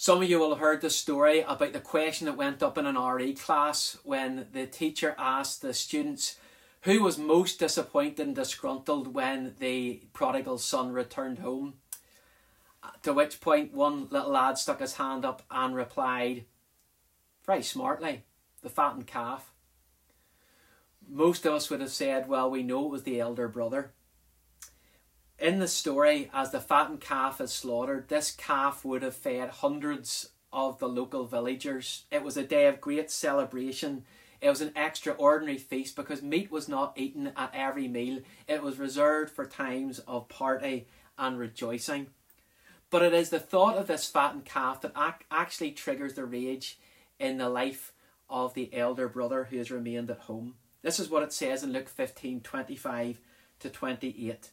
Some of you will have heard the story about the question that went up in an RE class when the teacher asked the students who was most disappointed and disgruntled when the prodigal son returned home. To which point one little lad stuck his hand up and replied, very smartly, the fattened calf. Most of us would have said, well, we know it was the elder brother in the story, as the fattened calf is slaughtered, this calf would have fed hundreds of the local villagers. It was a day of great celebration. It was an extraordinary feast because meat was not eaten at every meal. It was reserved for times of party and rejoicing. But it is the thought of this fattened calf that ac- actually triggers the rage in the life of the elder brother who has remained at home. This is what it says in Luke 15 25 to 28.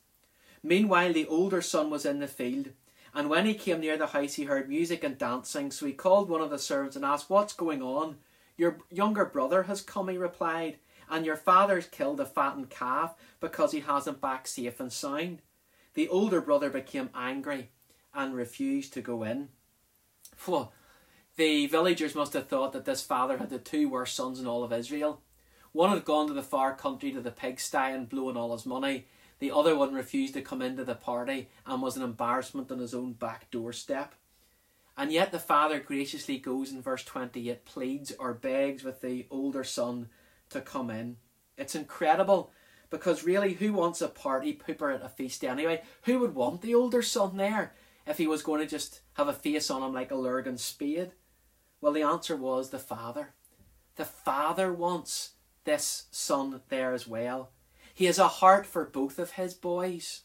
Meanwhile, the older son was in the field, and when he came near the house, he heard music and dancing. So he called one of the servants and asked, What's going on? Your younger brother has come, he replied, and your father's killed a fattened calf because he has him back safe and sound. The older brother became angry and refused to go in. Well, the villagers must have thought that this father had the two worst sons in all of Israel. One had gone to the far country to the pigsty and blown all his money, the other one refused to come into the party and was an embarrassment on his own back doorstep. And yet the father graciously goes in verse 28, pleads or begs with the older son to come in. It's incredible because really, who wants a party pooper at a feast anyway? Who would want the older son there if he was going to just have a face on him like a Lurgan spade? Well, the answer was the father. The father wants this son there as well. He has a heart for both of his boys.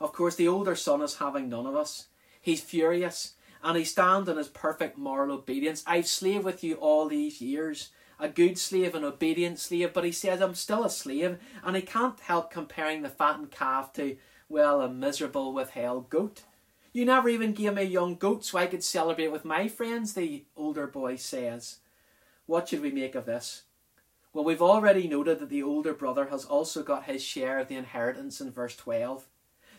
Of course, the older son is having none of us. He's furious, and he stands in his perfect moral obedience. I've slaved with you all these years, a good slave, an obedient slave, but he says I'm still a slave, and he can't help comparing the fattened calf to, well, a miserable withheld goat. You never even gave me a young goat so I could celebrate with my friends, the older boy says. What should we make of this? Well, we've already noted that the older brother has also got his share of the inheritance in verse 12.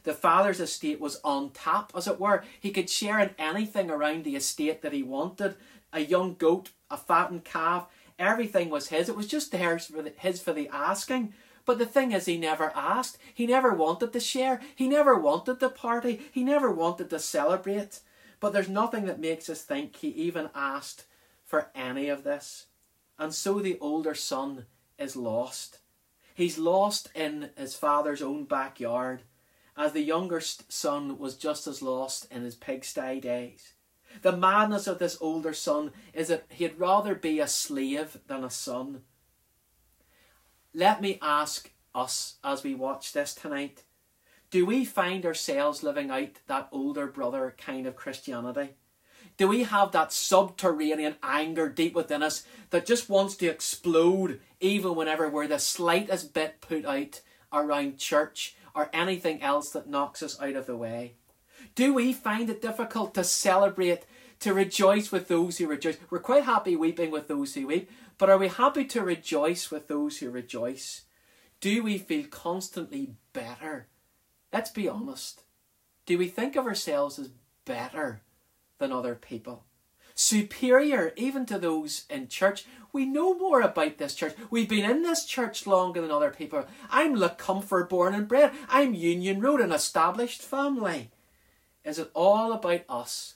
The father's estate was on tap, as it were. He could share in anything around the estate that he wanted a young goat, a fattened calf, everything was his. It was just theirs for the, his for the asking. But the thing is, he never asked. He never wanted to share. He never wanted to party. He never wanted to celebrate. But there's nothing that makes us think he even asked for any of this. And so the older son is lost. He's lost in his father's own backyard, as the younger son was just as lost in his pigsty days. The madness of this older son is that he'd rather be a slave than a son. Let me ask us as we watch this tonight do we find ourselves living out that older brother kind of Christianity? Do we have that subterranean anger deep within us that just wants to explode even whenever we're the slightest bit put out around church or anything else that knocks us out of the way? Do we find it difficult to celebrate, to rejoice with those who rejoice? We're quite happy weeping with those who weep, but are we happy to rejoice with those who rejoice? Do we feel constantly better? Let's be honest. Do we think of ourselves as better than other people. Superior even to those in church. We know more about this church. We've been in this church longer than other people. I'm Le Comfort born and bred. I'm Union Road, an established family. Is it all about us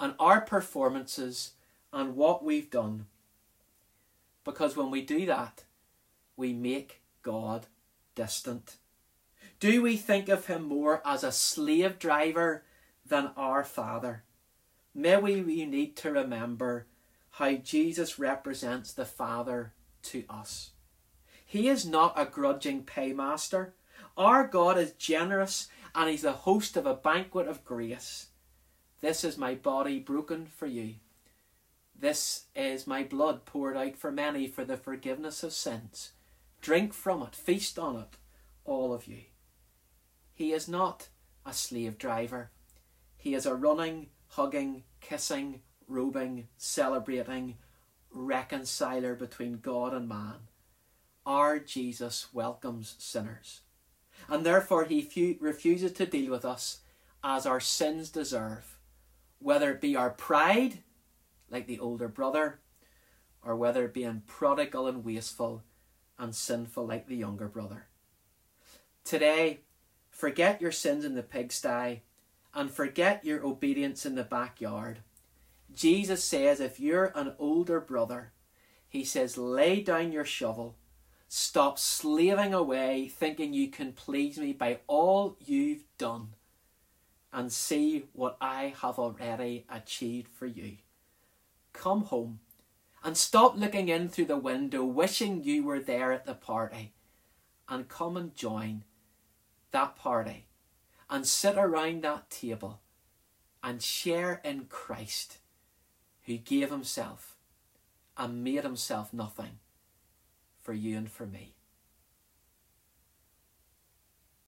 and our performances and what we've done? Because when we do that, we make God distant. Do we think of him more as a slave driver than our Father? May we, we need to remember how Jesus represents the Father to us. He is not a grudging paymaster. Our God is generous and He's the host of a banquet of grace. This is my body broken for you. This is my blood poured out for many for the forgiveness of sins. Drink from it, feast on it, all of you. He is not a slave driver. He is a running, hugging, kissing, robing, celebrating reconciler between God and man. Our Jesus welcomes sinners. And therefore he refuses to deal with us as our sins deserve, whether it be our pride, like the older brother, or whether it be in prodigal and wasteful and sinful like the younger brother. Today, forget your sins in the pigsty and forget your obedience in the backyard. Jesus says if you're an older brother, he says, lay down your shovel, stop slaving away thinking you can please me by all you've done, and see what I have already achieved for you. Come home and stop looking in through the window wishing you were there at the party and come and join that party and sit around that table and share in Christ who gave himself and made himself nothing for you and for me.